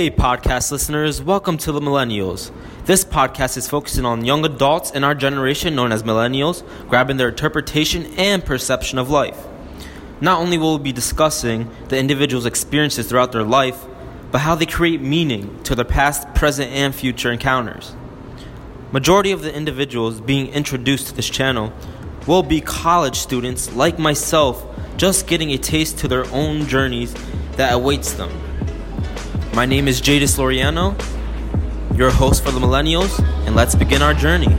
Hey, podcast listeners, welcome to the Millennials. This podcast is focusing on young adults in our generation known as Millennials, grabbing their interpretation and perception of life. Not only will we be discussing the individual's experiences throughout their life, but how they create meaning to their past, present, and future encounters. Majority of the individuals being introduced to this channel will be college students like myself, just getting a taste to their own journeys that awaits them. My name is Jadis Loriano, your host for the Millennials, and let's begin our journey.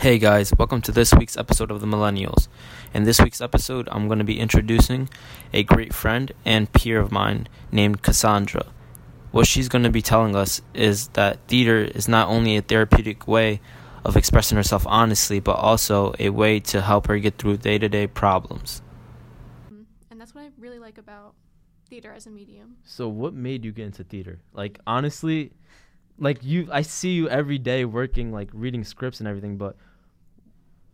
Hey guys, welcome to this week's episode of the Millennials. In this week's episode, I'm going to be introducing a great friend and peer of mine named Cassandra. What she's going to be telling us is that theater is not only a therapeutic way of expressing herself honestly, but also a way to help her get through day to day problems. And that's what I really like about theater as a medium. So, what made you get into theater? Like, honestly, like you, I see you every day working, like reading scripts and everything, but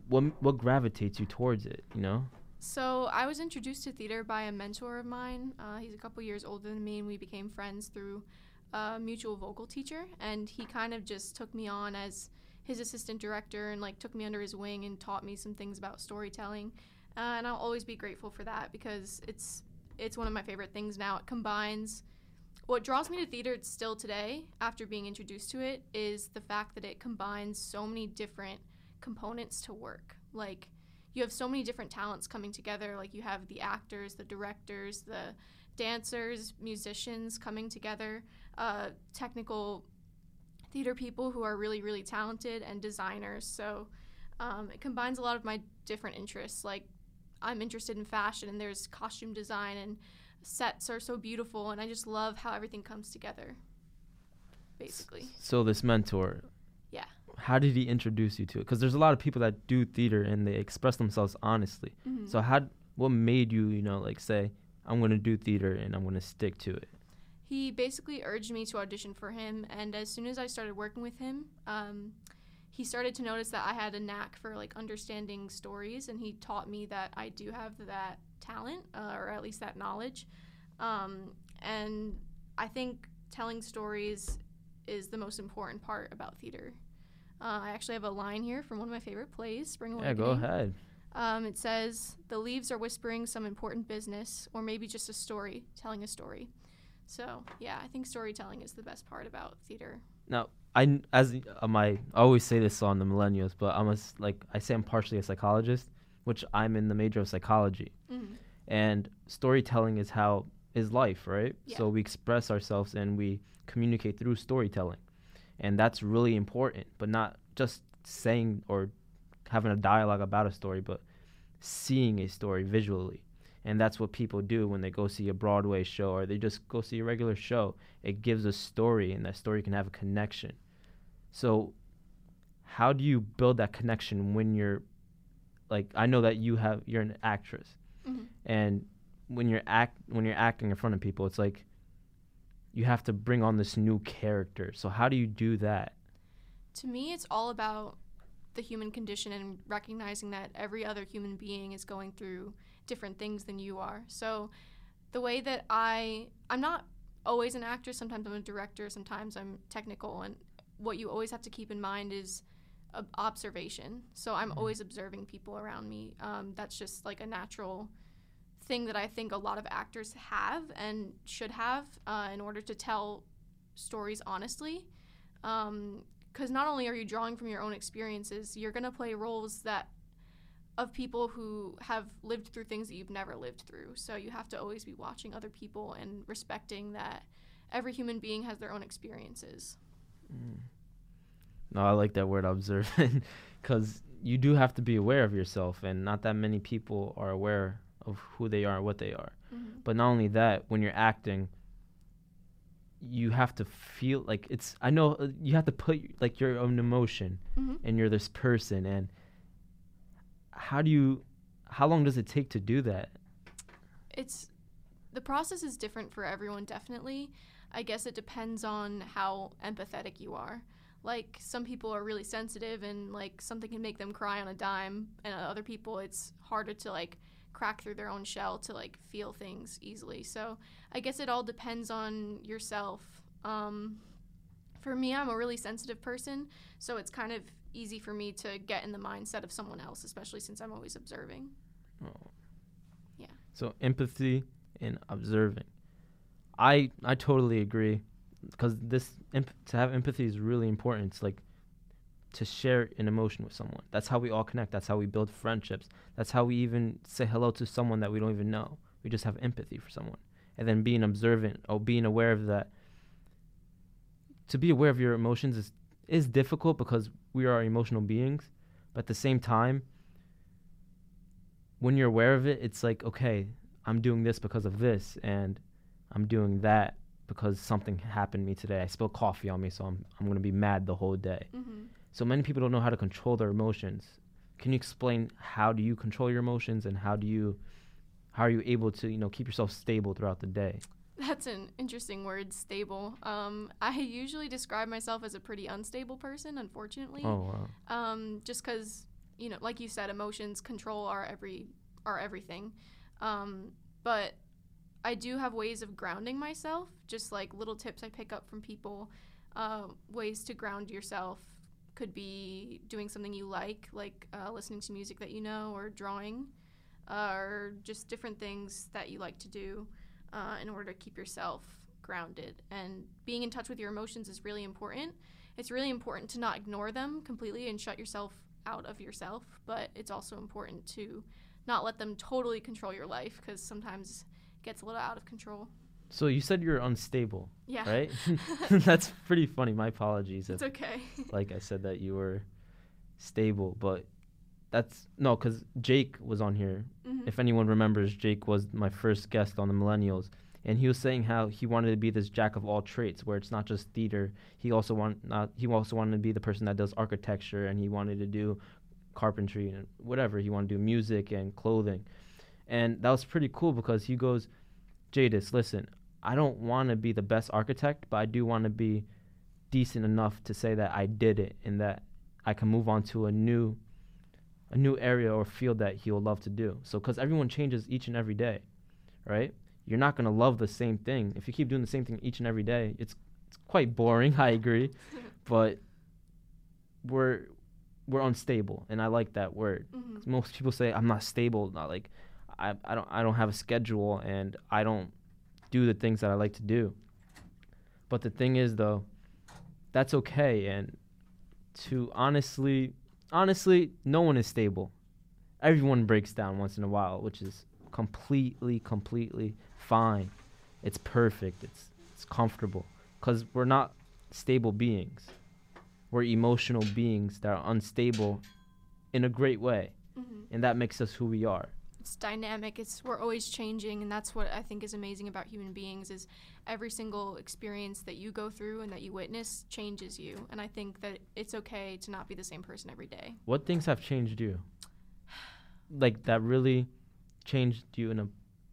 what what gravitates you towards it? You know. So I was introduced to theater by a mentor of mine. Uh, he's a couple years older than me, and we became friends through a mutual vocal teacher. And he kind of just took me on as his assistant director and like took me under his wing and taught me some things about storytelling. Uh, and I'll always be grateful for that because it's it's one of my favorite things now. It combines what draws me to theater still today after being introduced to it is the fact that it combines so many different components to work. Like you have so many different talents coming together. Like you have the actors, the directors, the dancers, musicians coming together, uh, technical theater people who are really, really talented, and designers. So um, it combines a lot of my different interests. Like I'm interested in fashion, and there's costume design, and sets are so beautiful, and I just love how everything comes together. Basically. So this mentor, how did he introduce you to it? Because there's a lot of people that do theater and they express themselves honestly. Mm-hmm. So how what made you you know like say I'm going to do theater and I'm going to stick to it? He basically urged me to audition for him, and as soon as I started working with him, um, he started to notice that I had a knack for like understanding stories, and he taught me that I do have that talent, uh, or at least that knowledge. Um, and I think telling stories is the most important part about theater. Uh, I actually have a line here from one of my favorite plays, Spring Awakening. Yeah, go ahead. Um, it says, The leaves are whispering some important business, or maybe just a story, telling a story. So, yeah, I think storytelling is the best part about theater. Now, I, as um, I always say this on the millennials, but I'm a, like, I say I'm partially a psychologist, which I'm in the major of psychology. Mm-hmm. And storytelling is how, is life, right? Yeah. So we express ourselves and we communicate through storytelling and that's really important but not just saying or having a dialogue about a story but seeing a story visually. And that's what people do when they go see a broadway show or they just go see a regular show. It gives a story and that story can have a connection. So how do you build that connection when you're like i know that you have you're an actress. Mm-hmm. and when you're act when you're acting in front of people, it's like you have to bring on this new character. So how do you do that? To me, it's all about the human condition and recognizing that every other human being is going through different things than you are. So the way that I I'm not always an actor, sometimes I'm a director, sometimes I'm technical and what you always have to keep in mind is observation. So I'm mm-hmm. always observing people around me. Um, that's just like a natural thing that I think a lot of actors have and should have uh, in order to tell stories honestly. Because um, not only are you drawing from your own experiences, you're going to play roles that of people who have lived through things that you've never lived through. So you have to always be watching other people and respecting that every human being has their own experiences. Mm. No, I like that word observant because you do have to be aware of yourself, and not that many people are aware of who they are and what they are. Mm-hmm. But not only that, when you're acting, you have to feel like it's. I know uh, you have to put like your own emotion, mm-hmm. and you're this person. And how do you? How long does it take to do that? It's the process is different for everyone. Definitely, I guess it depends on how empathetic you are like some people are really sensitive and like something can make them cry on a dime and other people it's harder to like crack through their own shell to like feel things easily. So i guess it all depends on yourself. Um, for me i'm a really sensitive person so it's kind of easy for me to get in the mindset of someone else especially since i'm always observing. Oh. yeah. So empathy and observing. I i totally agree because this imp- to have empathy is really important. It's like to share an emotion with someone. That's how we all connect. That's how we build friendships. That's how we even say hello to someone that we don't even know. We just have empathy for someone. And then being observant or being aware of that. To be aware of your emotions is is difficult because we are emotional beings, but at the same time when you're aware of it, it's like, okay, I'm doing this because of this and I'm doing that because something happened to me today. I spilled coffee on me, so I'm I'm gonna be mad the whole day. Mm-hmm. So many people don't know how to control their emotions. Can you explain how do you control your emotions and how do you how are you able to you know keep yourself stable throughout the day? That's an interesting word, stable. Um, I usually describe myself as a pretty unstable person, unfortunately. Oh wow. Um, just because you know, like you said, emotions control our every our everything. Um, but I do have ways of grounding myself, just like little tips I pick up from people. Uh, ways to ground yourself could be doing something you like, like uh, listening to music that you know, or drawing, uh, or just different things that you like to do uh, in order to keep yourself grounded. And being in touch with your emotions is really important. It's really important to not ignore them completely and shut yourself out of yourself, but it's also important to not let them totally control your life because sometimes it gets a little out of control. So you said you're unstable. Yeah. Right? That's pretty funny. My apologies. It's okay. like I said that you were stable, but that's no, because Jake was on here. Mm-hmm. If anyone remembers, Jake was my first guest on the Millennials, and he was saying how he wanted to be this jack of all trades, where it's not just theater. He also want not he also wanted to be the person that does architecture, and he wanted to do carpentry and whatever. He wanted to do music and clothing. And that was pretty cool because he goes, Jadis, listen, I don't want to be the best architect, but I do want to be decent enough to say that I did it and that I can move on to a new a new area or field that he will love to do. So cuz everyone changes each and every day, right? You're not going to love the same thing. If you keep doing the same thing each and every day, it's it's quite boring, I agree, but we're we're unstable and I like that word. Mm-hmm. Most people say I'm not stable, not like I, I don't I don't have a schedule and I don't do the things that I like to do. But the thing is though, that's okay and to honestly honestly, no one is stable. Everyone breaks down once in a while, which is completely completely fine. It's perfect. It's it's comfortable cuz we're not stable beings. We're emotional beings that are unstable in a great way. Mm-hmm. And that makes us who we are it's dynamic it's we're always changing and that's what i think is amazing about human beings is every single experience that you go through and that you witness changes you and i think that it's okay to not be the same person every day what things have changed you like that really changed you in a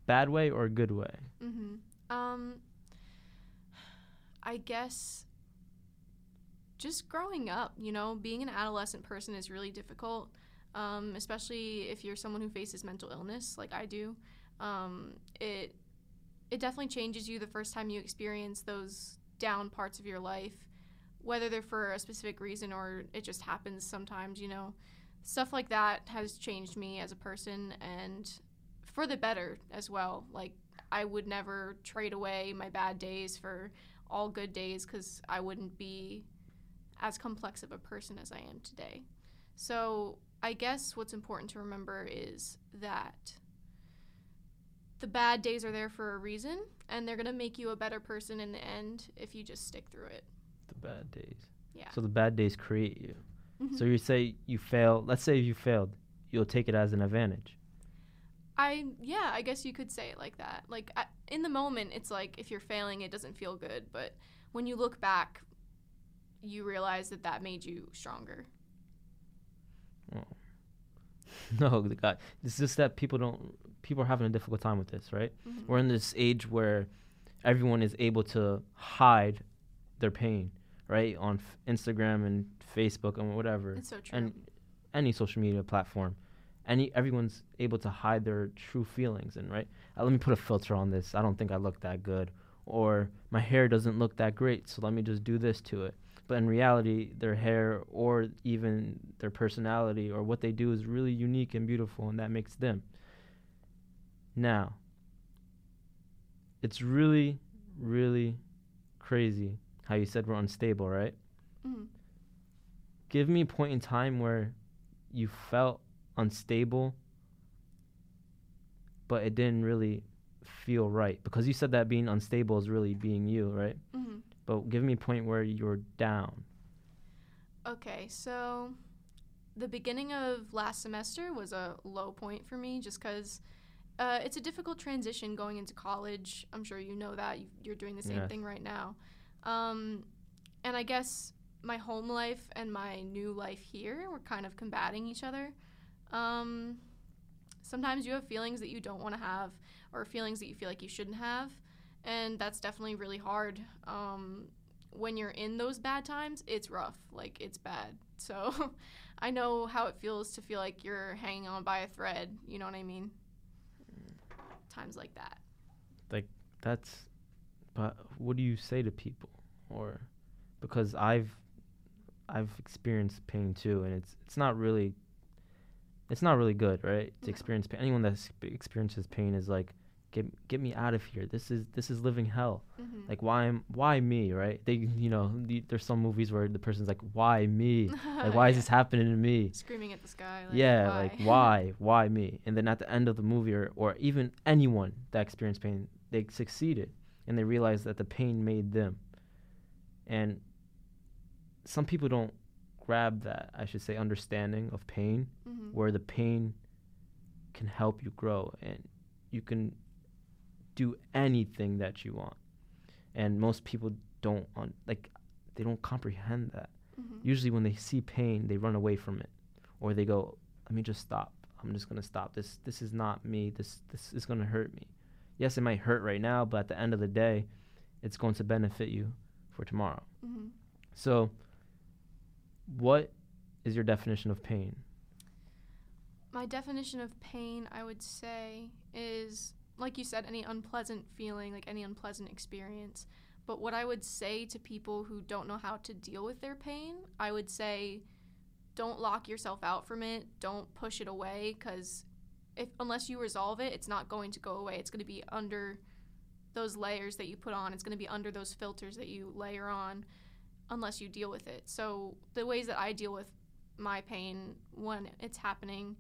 bad way or a good way? Mhm. Um I guess just growing up, you know, being an adolescent person is really difficult, um, especially if you're someone who faces mental illness like I do. Um, it it definitely changes you the first time you experience those down parts of your life, whether they're for a specific reason or it just happens sometimes. You know, stuff like that has changed me as a person and for the better as well. Like I would never trade away my bad days for all good days because I wouldn't be as complex of a person as I am today. So I guess what's important to remember is that the bad days are there for a reason and they're going to make you a better person in the end if you just stick through it. The bad days. Yeah. So the bad days create you. Mhm. So you say you fail. Let's say you failed. You'll take it as an advantage. I yeah, I guess you could say it like that. Like I, in the moment, it's like if you're failing, it doesn't feel good, but when you look back, you realize that that made you stronger. no, the guy. It's just that people don't. People are having a difficult time with this, right? Mhm. We're in this age where everyone is able to hide their pain, right? On f- Instagram and Facebook and whatever, It's so true. and any social media platform. Any everyone's able to hide their true feelings, and right. Uh, let me put a filter on this. I don't think I look that good, or my hair doesn't look that great, so let me just do this to it. But in reality, their hair or even their personality or what they do is really unique and beautiful, and that makes them. Now, it's really, really crazy how you said we're unstable, right? Mhm. Give me a point in time where you felt unstable, but it didn't really feel right. Because you said that being unstable is really being you, right? Mhm. But give me a point where you're down. Okay, so the beginning of last semester was a low point for me just because uh, it's a difficult transition going into college. I'm sure you know that. You- You're doing the same Yes. thing right now. Um, and I guess my home life and my new life here were kind of combating each other. Um, sometimes you have feelings that you don't want to have or feelings that you feel like you shouldn't have. And that's definitely really hard. Um, when you're in those bad times, it's rough. Like it's bad. So I know how it feels to feel like you're hanging on by a thread. You know what I mean? Times like that. Like that's but what do you say to people? Or because I've I've experienced pain too and it's it's not really it's not really good, right? To No. experience pain. Anyone that experiences pain is like get get me out of here. This is this is living hell. Mm-hmm. Like why am why me, right? They you know, the, there's some movies where the person's like why me? Like why is this happening to me? Screaming at the sky. Like, yeah, why? like why, why me? And then at the end of the movie, or, or even anyone that experienced pain, they succeeded and they realized that the pain made them. And some people don't grab that, I should say, understanding of pain, Mhm. where the pain can help you grow and you can do anything that you want. And most people don't on like they don't comprehend that. Mhm. usually when they see pain they run away from it. Or they go let me just stop. I'm just going to stop. This this is not me. This this is going to hurt me. Yes it might hurt right now but at the end of the day it's going to benefit you for tomorrow. Mhm. so what is your definition of pain? My definition of pain, I would say, is like you said, any unpleasant feeling, like any unpleasant experience. But what I would say to people who don't know how to deal with their pain, I would say, don't lock yourself out from it. Don't push it away, because if unless you resolve it, it's not going to go away. It's going to be under those layers that you put on. It's going to be under those filters that you layer on, unless you deal with it. So the ways that I deal with my pain when it's happening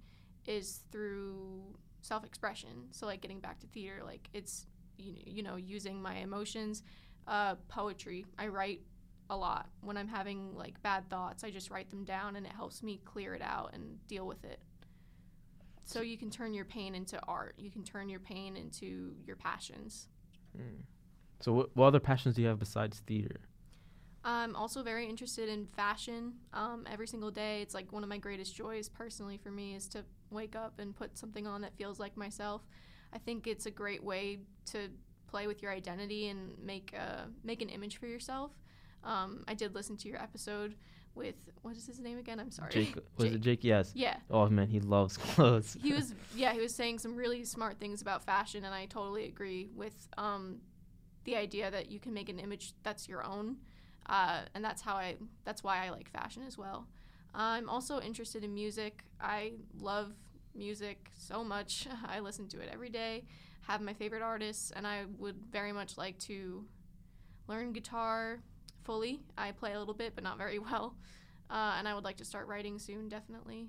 is through self-expression. So like getting back to theater like it's you, you know using my emotions. Uh, poetry i write a lot. When i'm having like bad thoughts i just write them down and it helps me clear it out and deal with it. So you can turn your pain into art. You can turn your pain into your passions. Mm. so what, what other passions do you have besides theater? I'm also very interested in fashion. Um, every single day, it's like one of my greatest joys personally for me is to wake up and put something on that feels like myself. I think it's a great way to play with your identity and make a, make an image for yourself. Um, I did listen to your episode with what is his name again? I'm sorry. Jake was Jake. it Jake? Yes. Yeah. Oh man, he loves clothes. he was yeah he was saying some really smart things about fashion and i totally agree with um, the idea that you can make an image that's your own uh, and that's how i that's why i like fashion as well i'm also interested in music i love music so much i listen to it every day have my favorite artists and i would very much like to learn guitar fully i play a little bit but not very well uh, and i would like to start writing soon definitely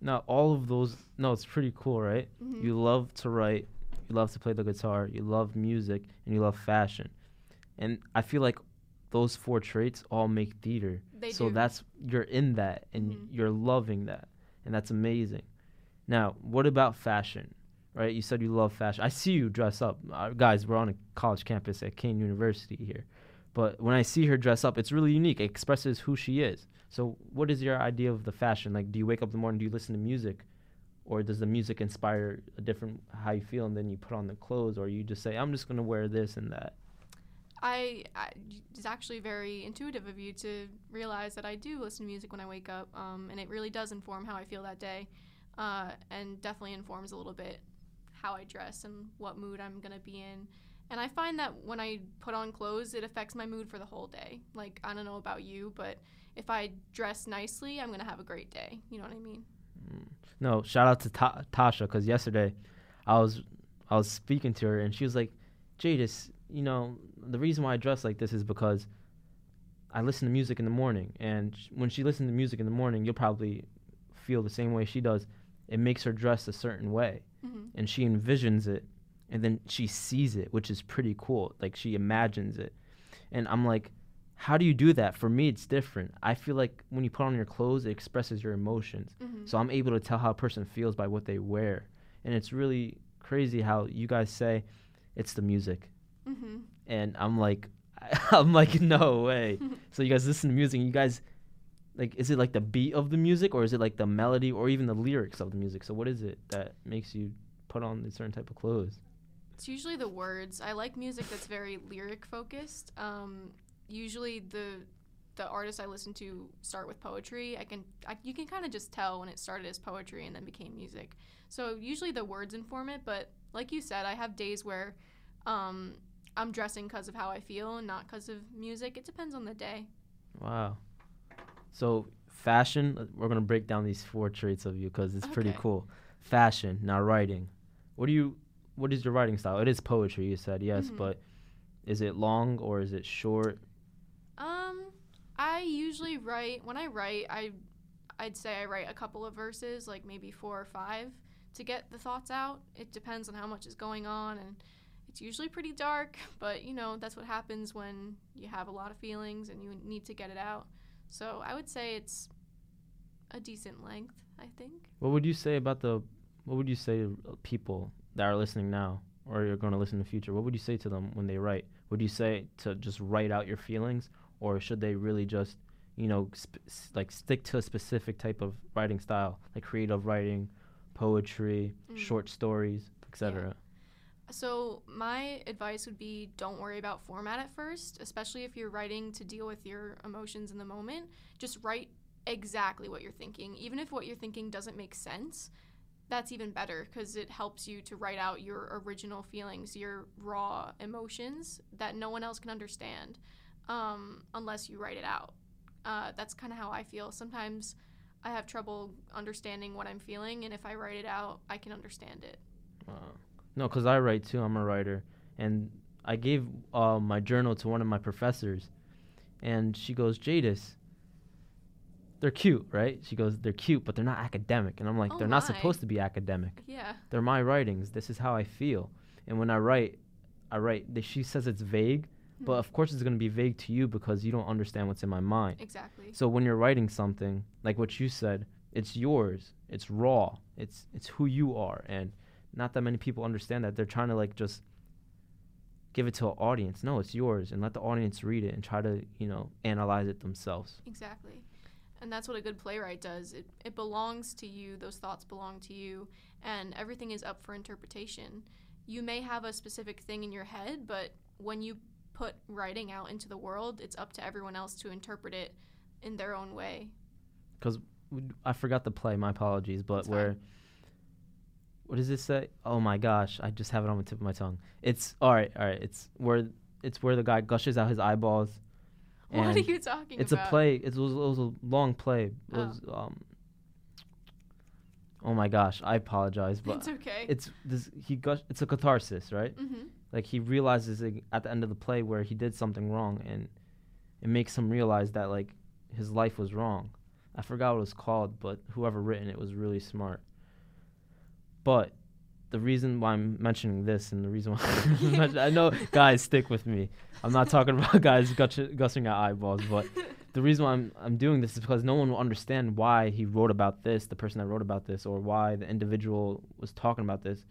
Now all of those, no, it's pretty cool, right? Mhm. You love to write, you love to play the guitar, you love music, and you love fashion, and I feel like those four traits all make theater. They so do. that's you're in that, and Mhm. you're loving that, and that's amazing. Now, what about fashion? Right? You said you love fashion. I see you dress up, uh, guys. We're on a college campus at Kean University here, but when I see her dress up, it's really unique. It expresses who she is. So, what is your idea of the fashion? Like, do you wake up in the morning? Do you listen to music, or does the music inspire a different how you feel, and then you put on the clothes, or you just say, "I'm just gonna wear this and that." I, I it's actually very intuitive of you to realize that I do listen to music when I wake up, um, and it really does inform how I feel that day, uh, and definitely informs a little bit how I dress and what mood I'm gonna be in. And I find that when I put on clothes, it affects my mood for the whole day. Like I don't know about you, but if I dress nicely, I'm gonna have a great day. You know what I mean? Mm. No, shout out to Ta- Tasha because yesterday I was I was speaking to her and she was like, Jadis, you know, the reason why I dress like this is because I listen to music in the morning, and sh- when she listens to music in the morning, you'll probably feel the same way she does. It makes her dress a certain way, hmm and she envisions it, and then she sees it, which is pretty cool. Like she imagines it, and I'm like, how do you do that? For me, it's different. I feel like when you put on your clothes, it expresses your emotions. hmm So I'm able to tell how a person feels by what they wear. And it's really crazy how you guys say it's the music. hmm And I'm like I'm like no way. so you guys listen to music and you guys like is it like the beat of the music or is it like the melody or even the lyrics of the music? So what is it that makes you put on a certain type of clothes? It's usually the words. I like music that's very lyric focused. Um, usually the the artists I listen to start with poetry. I can I, you can kind of just tell when it started as poetry and then became music. So usually the words inform it, but like you said, I have days where um, I'm dressing because of how I feel and not because of music. It depends on the day. Wow. So fashion, uh, we're gonna break down these four traits of you because it's pretty cool. Fashion. Now writing. What do you? What is your writing style? It is poetry. You said yes, Mhm. but is it long or is it short? Um, I usually write when I write. I I'd say I write a couple of verses, like maybe four or five, to get the thoughts out. It depends on how much is going on, and it's usually pretty dark. But you know that's what happens when you have a lot of feelings and you need to get it out. So I would say it's a decent length. I think. What would you say about the? What would you say to people that are listening now or you're going to listen in the future? What would you say to them when they write? Would you say to just write out your feelings, or should they really just, you know, sp- like stick to a specific type of writing style, like creative writing, poetry, Mm. short stories, etc. So my advice would be don't worry about format at first, especially if you're writing to deal with your emotions in the moment. Just write exactly what you're thinking. Even if what you're thinking doesn't make sense, that's even better because it helps you to write out your original feelings, your raw emotions that no one else can understand um, unless you write it out. Uh, that's kind of how I feel. Sometimes I have trouble understanding what I'm feeling, and if I write it out, I can understand it. Uh, no, because I write too. I'm a writer, and I gave uh, my journal to one of my professors, and she goes, "Jadis, they're cute, right?" She goes, "They're cute, but they're not academic." And I'm like, Oh "They're not supposed to be academic. Yeah. They're my writings. This is how I feel." And when I write, I write. th- She says it's vague, but Mhm. of course it's gonna be vague to you because you don't understand what's in my mind. Exactly. So when you're writing something, like what you said, it's yours. It's raw. It's it's who you are, and not that many people understand that. They're trying to like just give it to an audience. No, it's yours, and let the audience read it and try to you know analyze it themselves. Exactly. And that's what a good playwright does. It, it belongs to you, those thoughts belong to you, and everything is up for interpretation. You may have a specific thing in your head, but when you put writing out into the world, it's up to everyone else to interpret it in their own way. Because I forgot the play, my apologies, but That's where. fine. What does this say? Oh my gosh, I just have it on the tip of my tongue. It's all right, all right. It's where it's where the guy gushes out his eyeballs. What are you talking It's about? It's a play. It was, it was a long play. It Oh. was um. Oh my gosh, I apologize, but It's okay. it's this he gush. It's a catharsis, right? mm-hmm. Like he realizes at the end of the play where he did something wrong, and it makes him realize that like his life was wrong. I forgot what it was called, but whoever written it was really smart. But the reason why I'm mentioning this, and the reason why I know guys stick with me. I'm not talking about guys gush- gushing out eyeballs, but the reason why I'm I'm doing this is because no one will understand why he wrote about this, the person that wrote about this, or why the individual was talking about this.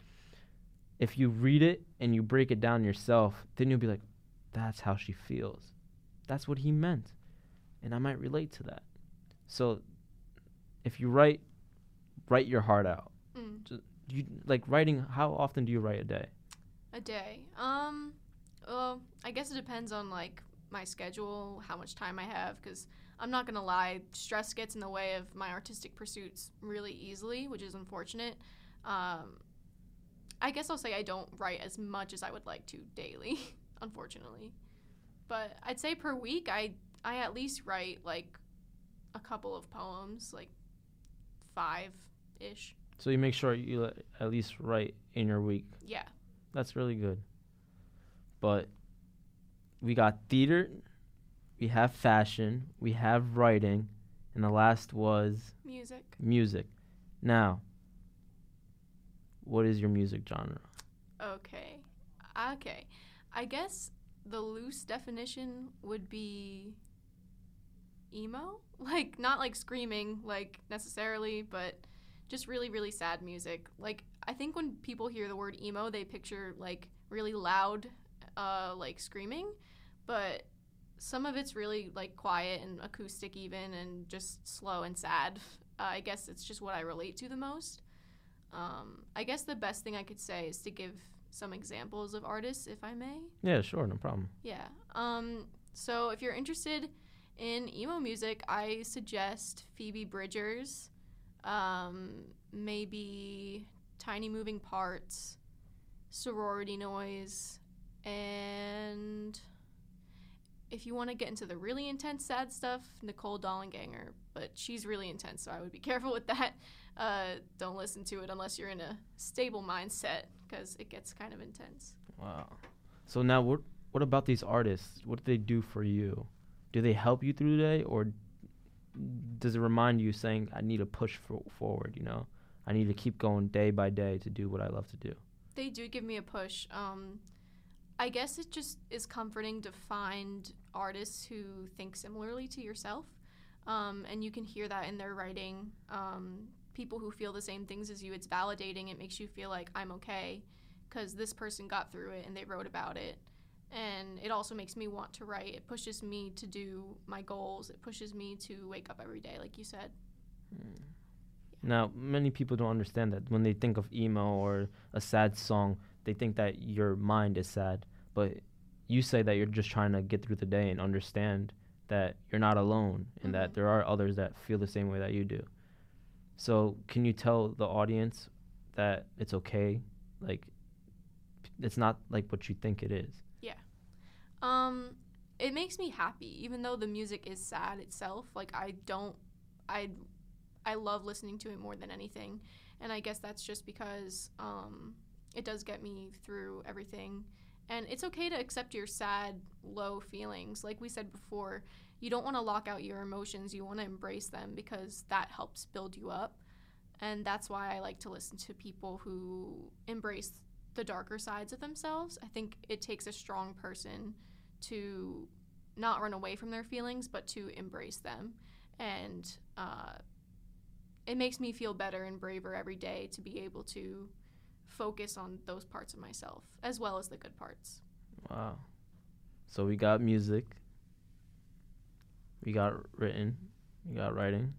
If you read it and you break it down yourself, then you'll be like, "That's how she feels. That's what he meant," and I might relate to that. So, if you write, write your heart out. Mm. You like writing. How often do you write a day? A day. Um, well, I guess it depends on like my schedule, how much time I have, because I'm not gonna lie, stress gets in the way of my artistic pursuits really easily, which is unfortunate. Um, I guess I'll say I don't write as much as I would like to daily, unfortunately. But I'd say per week, I I at least write like a couple of poems, like five ish. So you make sure you at least write in your week. Yeah. That's really good. But we got theater, we have fashion, we have writing, and the last was Music. music. Now, what is your music genre? Okay. Okay. I guess the loose definition would be emo. Like, not like screaming, like necessarily, but just really, really sad music. Like, I think when people hear the word emo, they picture like really loud, uh, like screaming, but some of it's really like quiet and acoustic, even, and just slow and sad. Uh, I guess it's just what I relate to the most. Um, I guess the best thing I could say is to give some examples of artists, if I may. Yeah, sure, no problem. Yeah. Um, so if you're interested in emo music, I suggest Phoebe Bridgers, um, maybe Tiny Moving Parts, Sorority Noise, and if you want to get into the really intense sad stuff, Nicole Dollanganger. But she's really intense, so I would be careful with that. Uh, don't listen to it unless you're in a stable mindset, because it gets kind of intense. Wow. So now, what what about these artists? What do they do for you? Do they help you through the day, or does it remind you saying, "I need to push for- forward"? You know, I need to keep going day by day to do what I love to do. they do give me a push. Um, I guess it just is comforting to find artists who think similarly to yourself, um, and you can hear that in their writing. Um, people who feel the same things as you, it's validating. It makes you feel like I'm okay because this person got through it and they wrote about it. And it also makes me want to write. It pushes me to do my goals. It pushes me to wake up every day, like you said. Now, many people don't understand that when they think of emo or a sad song, they think that your mind is sad. But you say that you're just trying to get through the day and understand that you're not alone and that Mhm. there are others that feel the same way that you do. So, can you tell the audience that it's okay? Like, it's not like what you think it is. Um, it makes me happy, even though the music is sad itself. Like I don't, I, I love listening to it more than anything, and I guess that's just because um, it does get me through everything. And it's okay to accept your sad, low feelings. Like we said before, you don't want to lock out your emotions. You want to embrace them because that helps build you up. And that's why I like to listen to people who embrace the darker sides of themselves. I think it takes a strong person to not run away from their feelings, but to embrace them. And uh, it makes me feel better and braver every day to be able to focus on those parts of myself as well as the good parts. Wow. So, we got music, we got written, We got writing.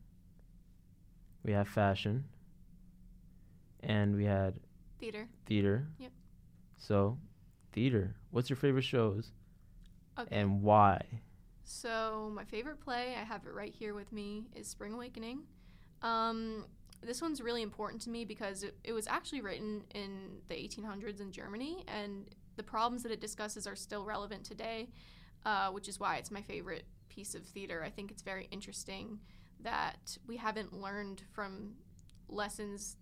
We have fashion. And we had Theater. theater. Yep. So, theater. What's your favorite shows Okay. and why? So my favorite play, I have it right here with me, is Spring Awakening. Um, this one's really important to me because it, it was actually written in the 1800s in Germany, and the problems that it discusses are still relevant today, uh, which is why it's my favorite piece of theater. I think it's very interesting that we haven't learned from lessons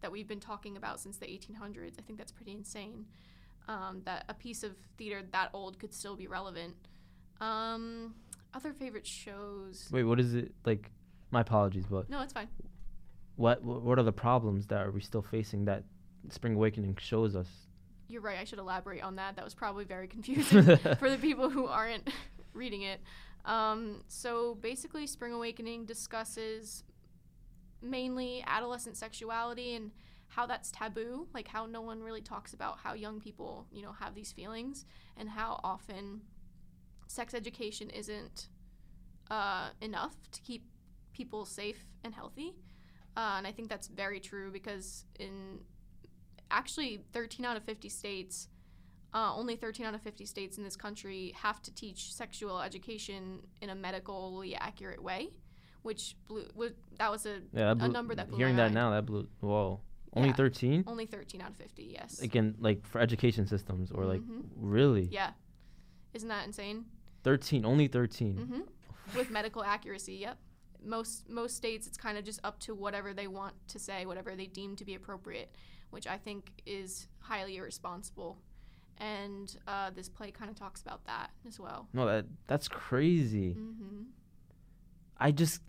that we've been talking about since the 1800s. I think that's pretty insane. Um, that a piece of theater that old could still be relevant. Um, other favorite shows. Wait, what is it like? My apologies, but No, it's fine. what what are the problems that are we still facing that Spring Awakening shows us? You're right. I should elaborate on that. That was probably very confusing for the people who aren't reading it. Um, so basically, Spring Awakening discusses mainly adolescent sexuality and how that's taboo, like how no one really talks about how young people, you know, have these feelings and how often sex education isn't uh, enough to keep people safe and healthy. Uh, and I think that's very true because in actually 13 out of 50 states, uh, only 13 out of 50 states in this country have to teach sexual education in a medically accurate way, which blew, was, that was a Yeah, that a number that blew hearing that mind. now that blew whoa. Only. 13? only 13 out of 50. Yes. Again, like for education systems or like Mhm. really? Yeah. Isn't that insane? 13, only 13. hmm With medical accuracy, yep. Most most states, it's kind of just up to whatever they want to say, whatever they deem to be appropriate, which I think is highly irresponsible. And uh, this play kind of talks about that as well. No, that that's crazy. hmm I just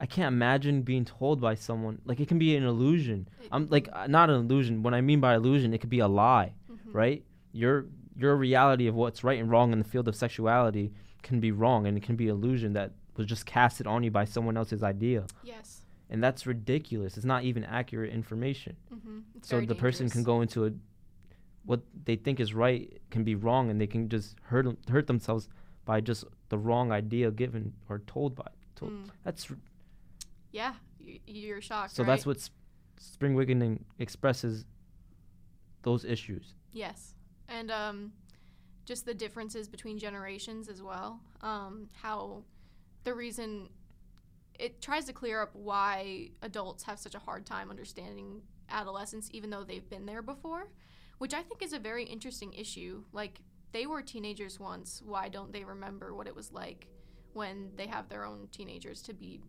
I can't imagine being told by someone like it can be an illusion. I'm like uh, not an illusion. What I mean by illusion, it could be a lie, hmm right? Your your reality of what's right and wrong in the field of sexuality can be wrong and it can be an illusion that was just casted on you by someone else's idea. Yes. And that's ridiculous. It's not even accurate information. hmm so the person can go into a what they think is right can be wrong and they can just hurt hurt themselves by just the wrong idea given or told by told. Mm. That's Yeah, you're shocked. so right? that's what Spring Awakening expresses those issues. Yes, and um, just the differences between generations as well. Um, how the reason it tries to clear up why adults have such a hard time understanding adolescence, even though they've been there before, which I think is a very interesting issue. Like they were teenagers once. Why don't they remember what it was like when they have their own teenagers to be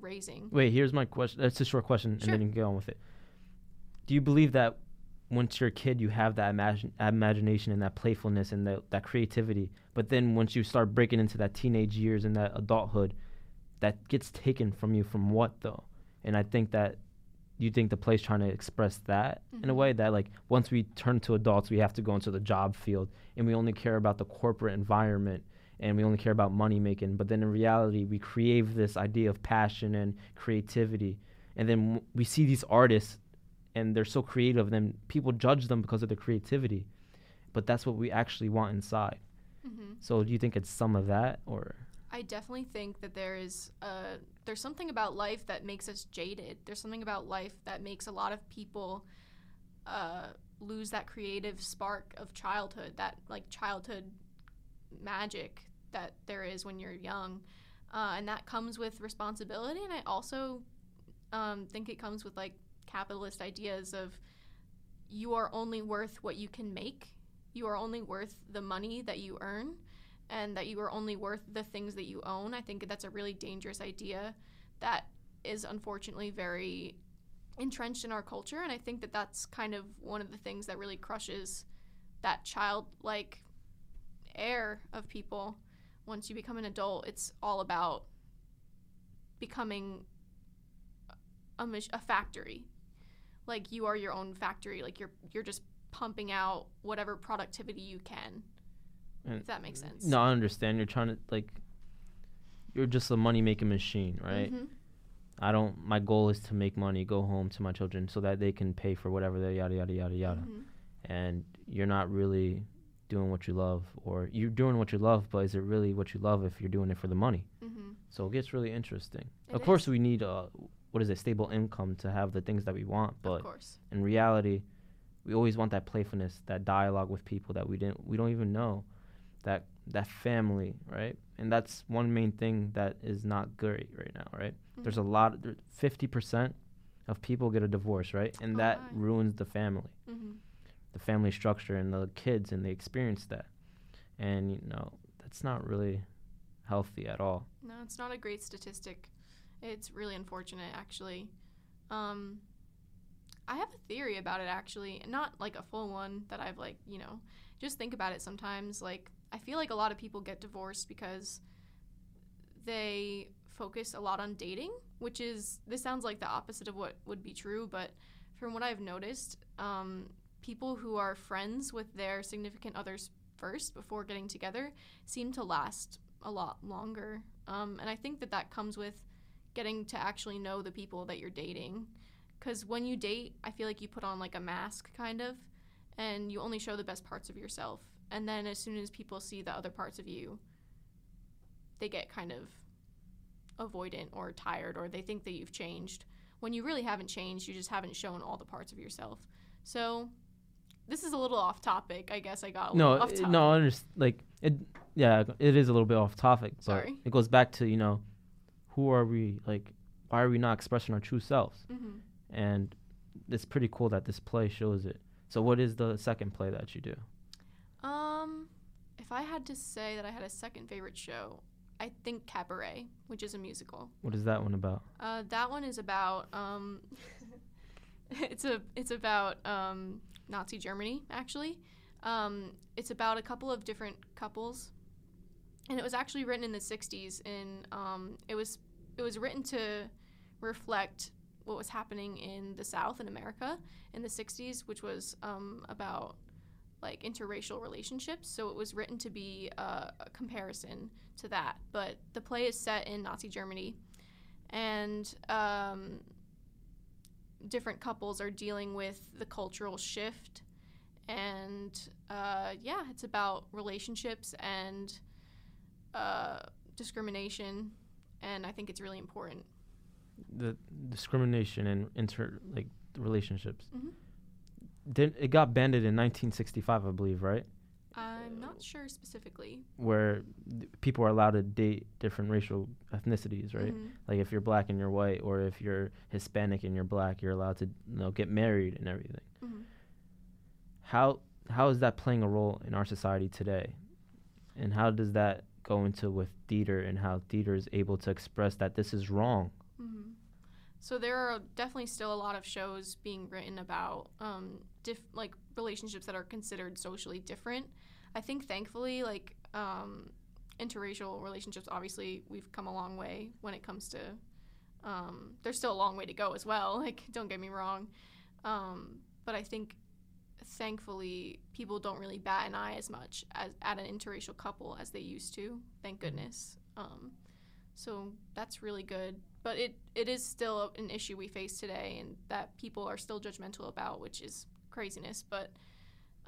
raising? Wait, here's my question. That's a short question, Sure. and then you can get on with it. Do you believe that once you're a kid, you have that imagine, imagination and that playfulness and that, that creativity, but then once you start breaking into that teenage years and that adulthood, that gets taken from you from what though? And I think that you think the play's trying to express that in a Mhm. way that like once we turn to adults, we have to go into the job field and we only care about the corporate environment and we only care about money making. But then in reality, we crave this idea of passion and creativity. And then w- we see these artists and they're so creative, and then people judge them because of their creativity. But that's what we actually want inside. hmm So do you think it's some of that or? I definitely think that there is uh, there's something about life that makes us jaded. There's something about life that makes a lot of people uh, lose that creative spark of childhood, that like childhood magic that there is when you're young, uh, and that comes with responsibility. And I also um, think it comes with like capitalist ideas of you are only worth what you can make. You are only worth the money that you earn and that you are only worth the things that you own. I think that's a really dangerous idea that is unfortunately very entrenched in our culture. And I think that that's kind of one of the things that really crushes that childlike air of people. Once you become an adult, it's all about becoming a, a factory. Like you are your own factory. Like you're you're just pumping out whatever productivity you can. And if that makes sense. No, I understand. You're trying to like. You're just a money making machine, right? Mhm. I don't. My goal is to make money, go home to my children, so that they can pay for whatever they yada yada yada yada. Mhm. And you're not really doing what you love, or you're doing what you love, but is it really what you love if you're doing it for the money? Mhm. So it gets really interesting. It of course, we need a what is it, stable income to have the things that we want, of but course. in reality, we always want that playfulness, that dialogue with people that we didn't, we don't even know, that that family, right? And that's one main thing that is not great right now, right? There's a lot, fifty percent of people get a divorce, right? And Oh, that my. ruins the family, hmm the family structure, and the kids, and they experience that, and you know that's not really healthy at all. No, it's not a great statistic. It's really unfortunate, actually. Um, I have a theory about it, actually. Not like a full one that I've, like, you know, just think about it sometimes. Like, I feel like a lot of people get divorced because they focus a lot on dating, which is, this sounds like the opposite of what would be true, but from what I've noticed, um, people who are friends with their significant others first before getting together seem to last a lot longer. Um, and I think that that comes with getting to actually know the people that you're dating. Because when you date, I feel like you put on like a mask, kind of, and you only show the best parts of yourself. And then as soon as people see the other parts of you, they get kind of avoidant or tired, or they think that you've changed. When you really haven't changed, you just haven't shown all the parts of yourself. So, this is a little off topic. I guess I got a no, off uh, topic. no, I understand. Like it, yeah, it is a little bit off topic, but Sorry. it goes back to you know, who are we? Like, why are we not expressing our true selves? hmm And it's pretty cool that this play shows it. So, what is the second play that you do? Um, if I had to say that I had a second favorite show, I think Cabaret, which is a musical. What is that one about? Uh, that one is about um, it's a it's about um, Nazi Germany actually. Um, it's about a couple of different couples, and it was actually written in the '60s. And um, it was it was written to reflect what was happening in the South in America in the '60s, which was um, about like interracial relationships. So it was written to be a, a comparison to that. But the play is set in Nazi Germany, and um, different couples are dealing with the cultural shift. And uh, yeah, it's about relationships and uh, discrimination, and I think it's really important. The discrimination and inter like relationships. Mhm. Did it got banned in 1965, I believe, right? I'm not sure specifically. Where th- people are allowed to date different racial ethnicities, right? Mhm. Like if you're black and you're white, or if you're Hispanic and you're black, you're allowed to you know get married and everything. Mhm. How how is that playing a role in our society today, and how does that go into with theater and how theater is able to express that this is wrong? hmm So there are definitely still a lot of shows being written about um, diff- like relationships that are considered socially different. I think thankfully, like um, interracial relationships, obviously we've come a long way when it comes to. Um, there's still a long way to go as well. Like don't get me wrong, um, but I think thankfully people don't really bat an eye as much as at an interracial couple as they used to. Thank goodness. Um, so that's really good. But it, it is still an issue we face today and that people are still judgmental about, which is craziness. But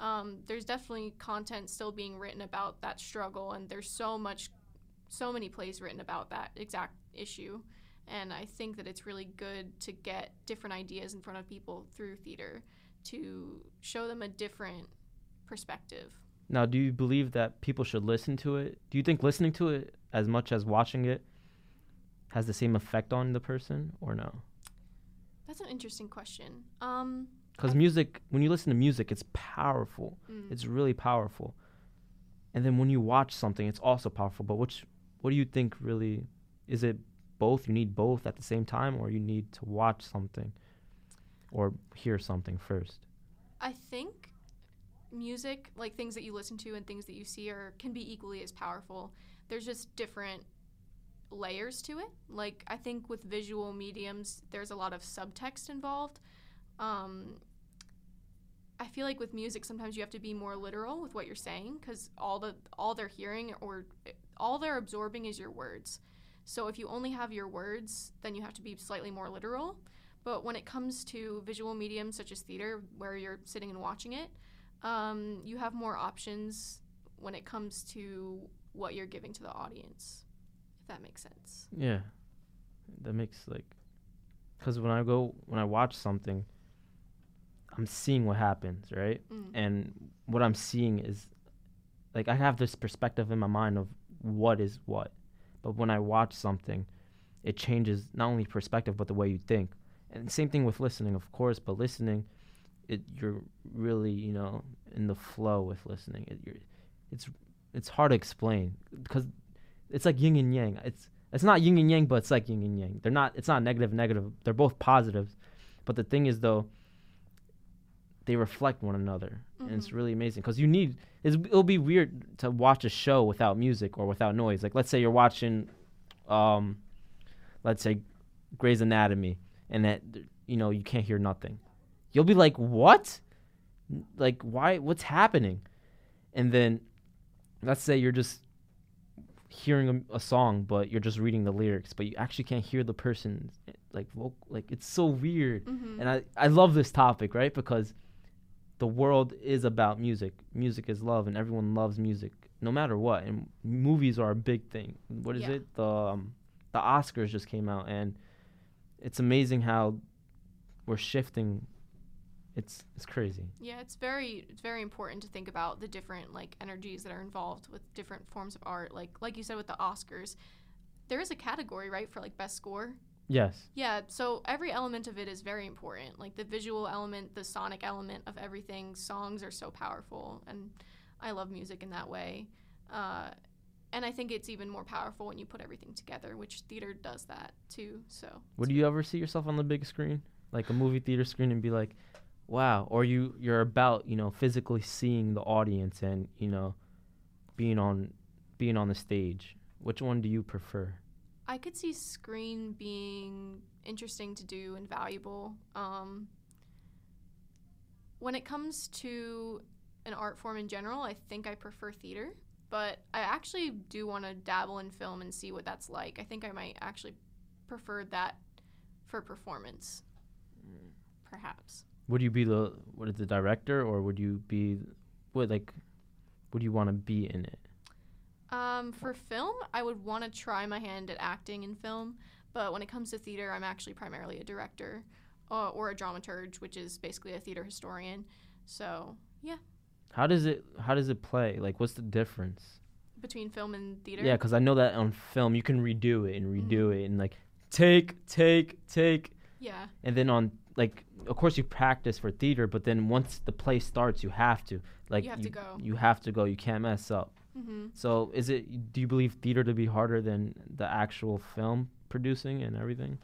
um, there's definitely content still being written about that struggle, and there's so much, so many plays written about that exact issue. And I think that it's really good to get different ideas in front of people through theater to show them a different perspective. Now, do you believe that people should listen to it? Do you think listening to it as much as watching it has the same effect on the person, or no? That's an interesting question. Um, Because music, when you listen to music, it's powerful. mm, It's really powerful. And then when you watch something, it's also powerful. But which, what do you think really? Is it both? You need both at the same time, or you need to watch something, or hear something first? I think music, like things that you listen to and things that you see, are can be equally as powerful. There's just different layers to it. Like I think with visual mediums, there's a lot of subtext involved. Um, I feel like with music, sometimes you have to be more literal with what you're saying because all the all they're hearing or all they're absorbing is your words. So if you only have your words, then you have to be slightly more literal. But when it comes to visual mediums such as theater, where you're sitting and watching it, um, you have more options when it comes to what you're giving to the audience. If that makes sense. Yeah, that makes like, because when I go when I watch something, I'm seeing what happens, right? Mm. And what I'm seeing is, like, I have this perspective in my mind of what is what, but when I watch something, it changes not only perspective but the way you think. And same thing with listening, of course. But listening, it you're really you know in the flow with listening. It, you're, it's it's hard to explain because it's like yin and yang. It's it's not yin and yang, but it's like yin and yang. They're not. It's not negative, negative. They're both positives. But the thing is, though, they reflect one another, and it's Mhm. really amazing because you need. It's, it'll be weird to watch a show without music or without noise. Like let's say you're watching, um, let's say, Grey's Anatomy, and that you know you can't hear nothing. You'll be like, what? Like why? What's happening? And then, let's say you're just hearing a, a song, but you're just reading the lyrics, but you actually can't hear the person. Like, voc- like it's so weird. hmm And I, I love this topic, right? Because the world is about music. Music is love, and everyone loves music, no matter what. And movies are a big thing. What is Yeah. it? The um, the Oscars just came out, and it's amazing how we're shifting. It's it's crazy. Yeah, it's very it's very important to think about the different like energies that are involved with different forms of art. Like like you said with the Oscars, there is a category right for like best score. Yes. Yeah, so every element of it is very important. Like the visual element, the sonic element of everything. Songs are so powerful, and I love music in that way. Uh, and I think it's even more powerful when you put everything together, which theater does that too. So Would you ever see yourself on the big screen, like a movie theater screen, and be like, "Wow"? Or you you're about you know physically seeing the audience and you know being on being on the stage. Which one do you prefer? I could see screen being interesting to do and valuable. Um, when it comes to an art form in general, I think I prefer theater, but I actually do want to dabble in film and see what that's like. I think I might actually prefer that for performance, perhaps. Would you be the what is the director, or would you be what like would you want to be in it? Um, for film, I would want to try my hand at acting in film, but when it comes to theater, I'm actually primarily a director uh, or a dramaturge, which is basically a theater historian. So, yeah, How does it how does it play? Like what's the difference? between film and theater. Yeah, because I know that on film you can redo it and redo Mhm. it and like take take take Yeah. and then on like of course you practice for theater but then once the play starts you have to like You have to go. you have to go you can't mess up hmm so is it do you believe theater to be harder than the actual film producing and everything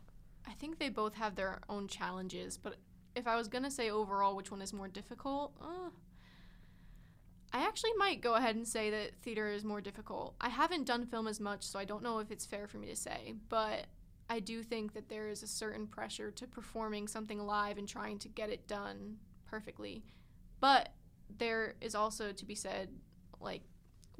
I think they both have their own challenges, but if I was gonna say overall which one is more difficult, uh, I actually might go ahead and say that theater is more difficult. I haven't done film as much, so I don't know if it's fair for me to say, but I do think that there is a certain pressure to performing something live and trying to get it done perfectly. But there is also to be said, like,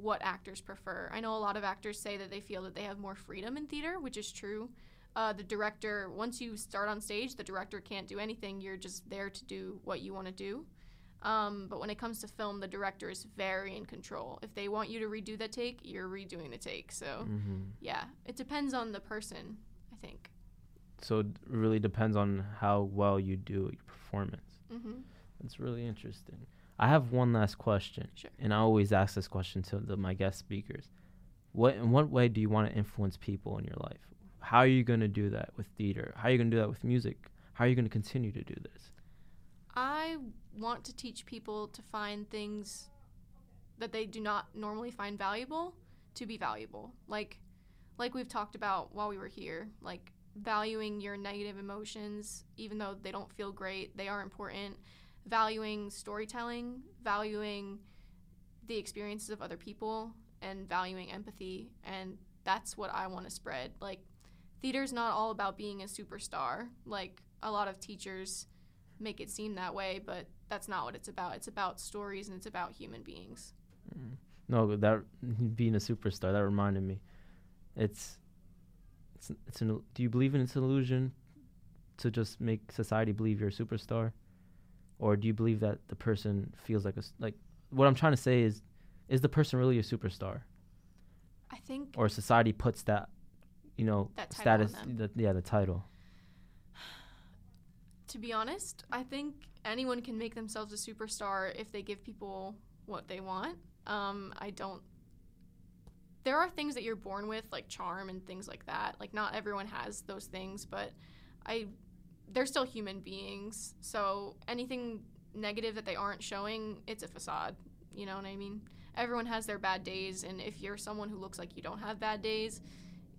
what actors prefer. I know a lot of actors say that they feel that they have more freedom in theater, which is true. Uh, the director once you start on stage the director can't do anything. You're just there to do what you want to do. Um, but when it comes to film the director is very in control. If they want you to redo that take you're redoing the take so mm-hmm. yeah. It depends on the person i think. So it really depends on how well you do your performance. Hmm That's really interesting. I have one last question, Sure. and I always ask this question to the, my guest speakers. What in what way do you want to influence people in your life? How are you going to do that with theater? How are you going to do that with music? How are you going to continue to do this? i want to teach people to find things that they do not normally find valuable to be valuable like like we've talked about while we were here like valuing your negative emotions even though they don't feel great they are important valuing storytelling valuing the experiences of other people and valuing empathy and that's what i want to spread like theater's not all about being a superstar like a lot of teachers make it seem that way but that's not what it's about it's about stories and it's about human beings Mm. No, that being a superstar that reminded me. It's it's it's an. Do you believe in it's an illusion to just make society believe you're a superstar, or do you believe that the person feels like a like? What I'm trying to say is, is the person really a superstar? i think or society puts that you know, That status. The, yeah, the title. To be honest, I think anyone can make themselves a superstar if they give people what they want. Um, I don't. There are things that you're born with, like charm and things like that. Like not everyone has those things, but I, they're still human beings. So anything negative that they aren't showing, it's a facade. You know what I mean? Everyone has their bad days, and if you're someone who looks like you don't have bad days,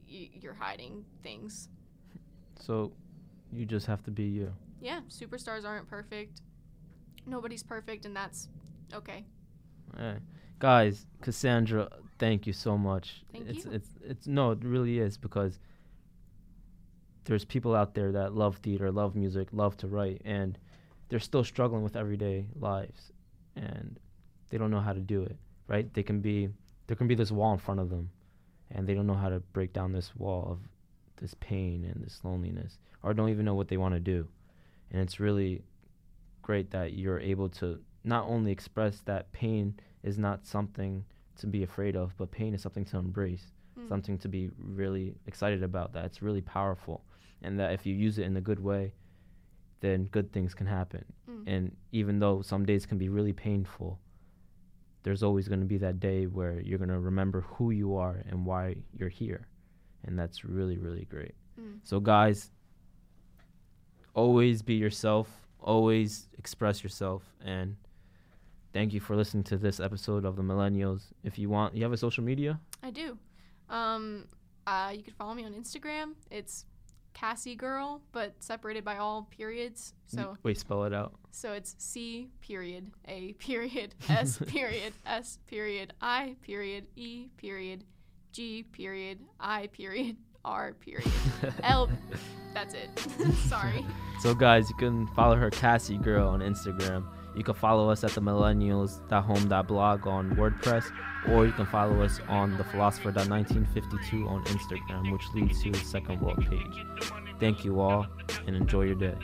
y- you're hiding things. So, you just have to be you. yeah, superstars aren't perfect. Nobody's perfect, and that's okay. Alright. Guys, Cassandra, thank you so much. Thank it's you. it's it's no, it really is because there's people out there that love theater, love music, love to write and they're still struggling with everyday lives and they don't know how to do it, right? They can be there can be this wall in front of them and they don't know how to break down this wall of this pain and this loneliness or don't even know what they want to do. And it's really great that you're able to not only express that pain is not something to be afraid of, but pain is something to embrace, Mm. something to be really excited about. That it's really powerful, and that if you use it in a good way, then good things can happen. Mm. And even though some days can be really painful, there's always going to be that day where you're going to remember who you are and why you're here, and that's really really great. Mm. So guys, always be yourself, always express yourself and thank you for listening to this episode of the Millennials. If you want, you have a social media? I do. Um, uh, you can follow me on Instagram. It's Cassie Girl, but separated by all periods. Mm, so we spell it out. so it's C period A period S period S period I period E period G period I period R period L. That's it. Sorry. So guys, you can follow her Cassie Girl on Instagram. You can follow us at the millennials.home.blog on WordPress, or you can follow us on the philosopher.1952 on Instagram, which leads to the second world page. Thank you all and enjoy your day.